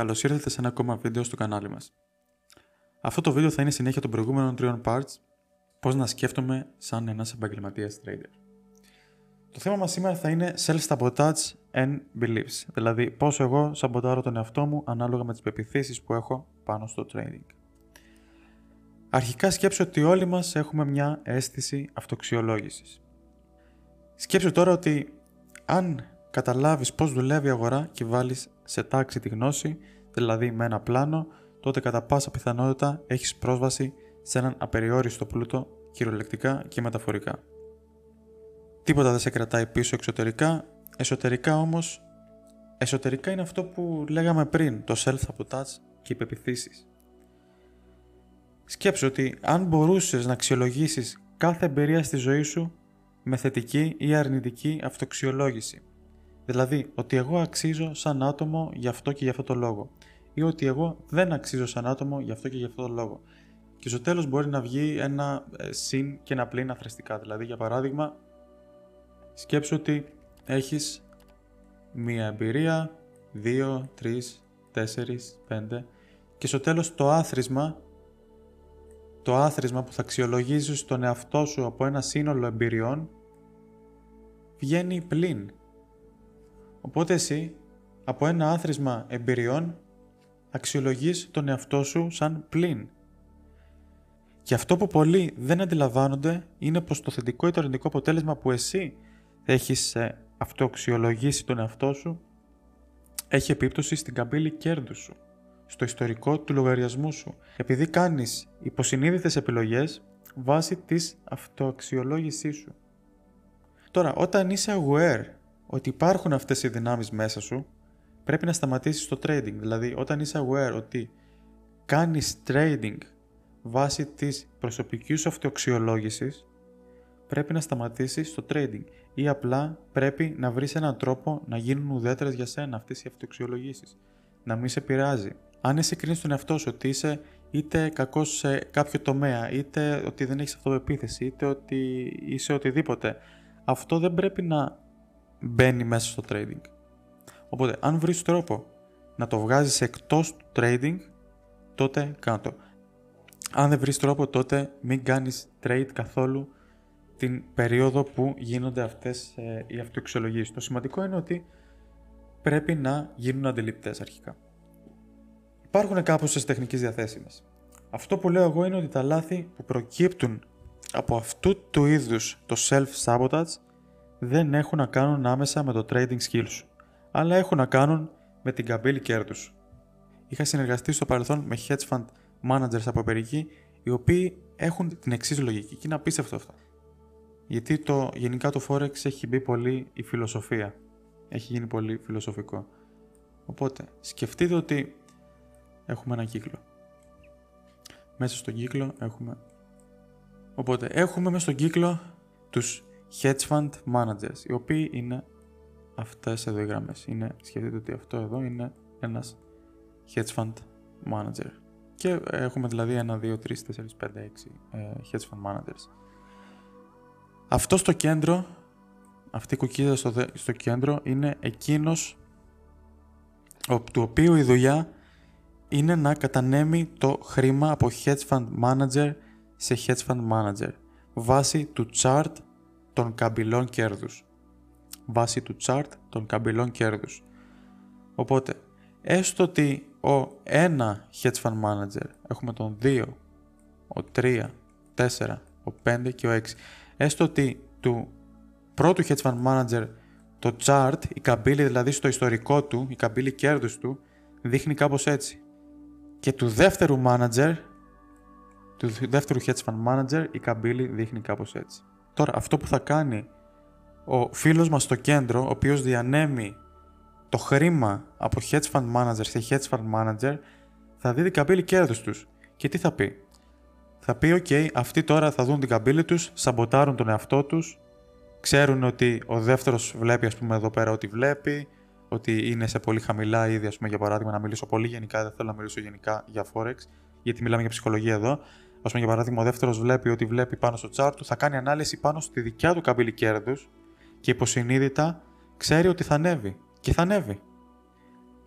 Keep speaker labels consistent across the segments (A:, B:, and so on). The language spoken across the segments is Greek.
A: Καλώς ήρθατε σε ένα ακόμα βίντεο στο κανάλι μας. Αυτό το βίντεο θα είναι συνέχεια των προηγούμενων τριών parts πώς να σκέφτομαι σαν ένας επαγγελματίας trader. Το θέμα μας σήμερα θα είναι self-sabotage and beliefs, δηλαδή πώς εγώ σαμποτάρω τον εαυτό μου ανάλογα με τις πεπιθήσεις που έχω πάνω στο trading. Αρχικά σκέψω ότι όλοι μας έχουμε μια αίσθηση αυτοξιολόγησης. Σκέψου τώρα ότι αν καταλάβεις πώς δουλεύει η αγορά και βάλεις σε τάξη τη γνώση, δηλαδή με ένα πλάνο, τότε κατά πάσα πιθανότητα έχεις πρόσβαση σε έναν απεριόριστο πλούτο κυριολεκτικά και μεταφορικά. Τίποτα δεν σε κρατάει πίσω εξωτερικά, εσωτερικά όμως, εσωτερικά είναι αυτό που λέγαμε πριν, το self-sabotage και οι πεπιθήσεις. Σκέψου ότι αν μπορούσες να αξιολογήσεις κάθε εμπειρία στη ζωή σου με θετική ή αρνητική αυτοξιολόγηση. Δηλαδή, ότι εγώ αξίζω σαν άτομο γι' αυτό και γι' αυτό το λόγο. Ή ότι εγώ δεν αξίζω σαν άτομο γι' αυτό και γι' αυτό το λόγο. Και στο τέλος μπορεί να βγει ένα ε, συν και ένα πλήν αθρηστικά. Δηλαδή, για παράδειγμα, σκέψου ότι έχεις μία εμπειρία, δύο, τρεις, τέσσερις, πέντε και στο τέλος το άθροισμα το άθροισμα που θα αξιολογήσεις τον εαυτό σου από ένα σύνολο εμπειριών βγαίνει πλην. Οπότε εσύ από ένα άθροισμα εμπειριών αξιολογείς τον εαυτό σου σαν πλην. Και αυτό που πολλοί δεν αντιλαμβάνονται είναι πως το θετικό ή το αρνητικό αποτέλεσμα που εσύ έχεις ε, αυτοαξιολογήσει τον εαυτό σου έχει επίπτωση στην καμπύλη κέρδους σου στο ιστορικό του λογαριασμού σου, επειδή κάνεις υποσυνείδητες επιλογές βάσει της αυτοαξιολόγησής σου. Τώρα, όταν είσαι aware ότι υπάρχουν αυτές οι δυνάμεις μέσα σου, πρέπει να σταματήσεις το trading. Δηλαδή, όταν είσαι aware ότι κάνεις trading βάσει της προσωπικής σου αυτοαξιολόγησης, πρέπει να σταματήσεις το trading ή απλά πρέπει να βρεις έναν τρόπο να γίνουν ουδέτερες για σένα αυτές οι αυτοαξιολογήσεις. Να μην σε πειράζει αν εσύ κρίνει τον εαυτό σου ότι είσαι είτε κακός σε κάποιο τομέα, είτε ότι δεν έχεις αυτοπεποίθηση, είτε ότι είσαι οτιδήποτε, αυτό δεν πρέπει να μπαίνει μέσα στο trading. Οπότε, αν βρεις τρόπο να το βγάζεις εκτός του trading, τότε κάτω. Αν δεν βρεις τρόπο, τότε μην κάνεις trade καθόλου την περίοδο που γίνονται αυτές ε, οι αυτοεξολογίες. Το σημαντικό είναι ότι πρέπει να γίνουν αντιληπτές αρχικά. Υπάρχουν κάπως τεχνικέ διαθέσιμες. Αυτό που λέω εγώ είναι ότι τα λάθη που προκύπτουν από αυτού του είδους το self-sabotage δεν έχουν να κάνουν άμεσα με το trading skill σου, αλλά έχουν να κάνουν με την καμπύλη κέρδους σου. Είχα συνεργαστεί στο παρελθόν με hedge fund managers από περική, οι οποίοι έχουν την εξή λογική και είναι απίστευτο αυτό. Γιατί το, γενικά το Forex έχει μπει πολύ η φιλοσοφία. Έχει γίνει πολύ φιλοσοφικό. Οπότε, σκεφτείτε ότι έχουμε ένα κύκλο. Μέσα στον κύκλο έχουμε... Οπότε έχουμε μέσα στον κύκλο τους hedge fund managers, οι οποίοι είναι αυτές εδώ οι γραμμές. Είναι, σκεφτείτε ότι αυτό εδώ είναι ένας hedge fund manager. Και έχουμε δηλαδή 1, 2, 3, 4, 5, 6 hedge fund managers. Αυτό στο κέντρο, αυτή η κουκίδα στο, στο κέντρο είναι εκείνος του οποίου η δουλειά είναι να κατανέμει το χρήμα από hedge fund manager σε hedge fund manager βάσει του chart των καμπυλών κέρδους. Βάσει του chart των καμπυλών κέρδους. Οπότε, έστω ότι ο ένα hedge fund manager, έχουμε τον 2, ο 3, 4, ο 5 και ο 6, έστω ότι του πρώτου hedge fund manager το chart, η καμπύλη δηλαδή στο ιστορικό του, η καμπύλη κέρδους του, δείχνει κάπως έτσι και του δεύτερου manager, του δεύτερου hedge fund manager, η καμπύλη δείχνει κάπως έτσι. Τώρα, αυτό που θα κάνει ο φίλος μας στο κέντρο, ο οποίος διανέμει το χρήμα από hedge fund manager σε hedge fund manager, θα δει την καμπύλη κέρδους τους. Και τι θα πει; Θα πει, ok, αυτοί τώρα θα δουν την καμπύλη τους, σαμποτάρουν τον εαυτό τους, ξέρουν ότι ο δεύτερος βλέπει, ας πούμε, εδώ πέρα ό,τι βλέπει, ότι είναι σε πολύ χαμηλά ήδη, ας πούμε, για παράδειγμα, να μιλήσω πολύ γενικά, δεν θέλω να μιλήσω γενικά για Forex, γιατί μιλάμε για ψυχολογία εδώ. Α πούμε, για παράδειγμα, ο δεύτερος βλέπει ότι βλέπει πάνω στο chart του, θα κάνει ανάλυση πάνω στη δικιά του καμπύλη κέρδους και υποσυνείδητα ξέρει ότι θα ανέβει. Και θα ανέβει.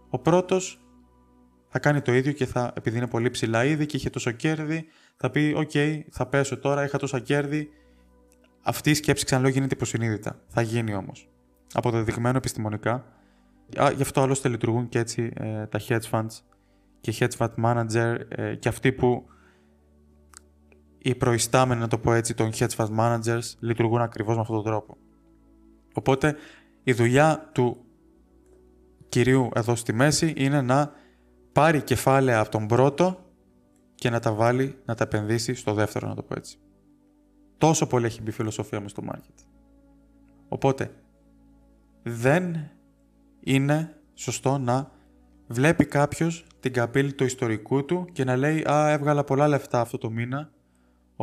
A: Ο πρώτος θα κάνει το ίδιο και θα, επειδή είναι πολύ ψηλά ήδη και είχε τόσο κέρδη, θα πει: Οκ, θα πέσω τώρα, είχα τόσα κέρδη. Αυτή η σκέψη ξαναλέω γίνεται υποσυνείδητα. Θα γίνει όμως. Αποδεδειγμένο επιστημονικά. Α, γι' αυτό άλλωστε λειτουργούν και έτσι ε, τα hedge funds και hedge fund manager ε, και αυτοί που οι προϊστάμενοι, να το πω έτσι, των hedge fund managers λειτουργούν ακριβώς με αυτόν τον τρόπο. Οπότε η δουλειά του κυρίου εδώ στη μέση είναι να πάρει κεφάλαια από τον πρώτο και να τα βάλει, να τα επενδύσει στο δεύτερο, να το πω έτσι. Τόσο πολύ έχει μπει η φιλοσοφία μου στο market. Οπότε, δεν είναι σωστό να βλέπει κάποιος την καπήλη του ιστορικού του και να λέει «Α, έβγαλα πολλά λεφτά αυτό το μήνα,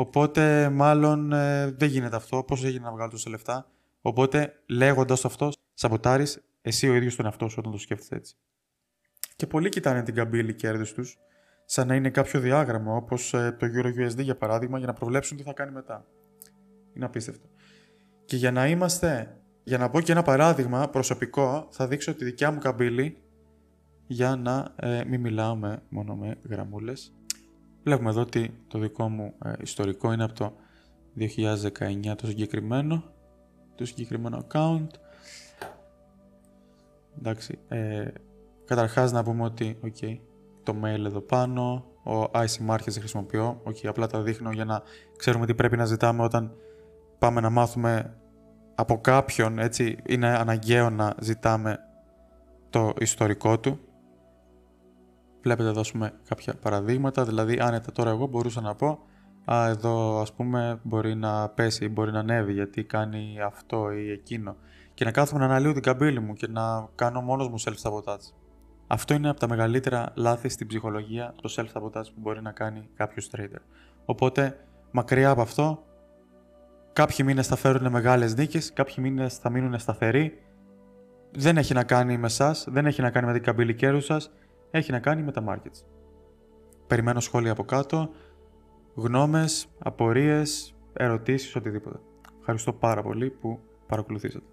A: οπότε μάλλον ε, δεν γίνεται αυτό, πώς έγινε να βγάλω τόσα λεφτά». Οπότε, λέγοντας αυτό, σαμποτάρεις εσύ ο ίδιος τον εαυτό σου όταν το σκέφτεσαι έτσι. Και πολλοί κοιτάνε την καμπύλη κέρδη τους σαν να είναι κάποιο διάγραμμα, όπως ε, το EuroUSD για παράδειγμα, για να προβλέψουν τι θα κάνει μετά. Είναι απίστευτο. Και για να είμαστε, για να πω και ένα παράδειγμα προσωπικό, θα δείξω τη δικιά μου καμπύλη για να ε, μην μιλάω με, μόνο με γραμμούλες. Βλέπουμε εδώ ότι το δικό μου ε, ιστορικό είναι από το 2019 το συγκεκριμένο, το συγκεκριμένο account. Εντάξει, ε, Καταρχάς να πούμε ότι okay, το mail εδώ πάνω, ο IC Markets χρησιμοποιώ, okay, απλά τα δείχνω για να ξέρουμε τι πρέπει να ζητάμε όταν πάμε να μάθουμε από κάποιον, έτσι, είναι αναγκαίο να ζητάμε το ιστορικό του. Βλέπετε δώσουμε κάποια παραδείγματα, δηλαδή άνετα τώρα εγώ μπορούσα να πω «Α, εδώ ας πούμε μπορεί να πέσει ή μπορεί να ανέβει γιατί κάνει αυτό ή εκείνο» και να κάθομαι να αναλύω την καμπύλη μου και να κάνω μόνος μου self-sabotage. Αυτό είναι από τα μεγαλύτερα λάθη στην ψυχολογία, το self-sabotage που μπορεί να κάνει κάποιος trader. Οπότε, μακριά από αυτό, κάποιοι μήνες θα φέρουν μεγάλες νίκες, κάποιοι μήνες θα μείνουν σταθεροί. Δεν έχει να κάνει με εσάς, δεν έχει να κάνει με την καμπύλη κέρδου σας, έχει να κάνει με τα markets. Περιμένω σχόλια από κάτω, γνώμες, απορίες, ερωτήσεις, οτιδήποτε. Ευχαριστώ πάρα πολύ που παρακολουθήσατε.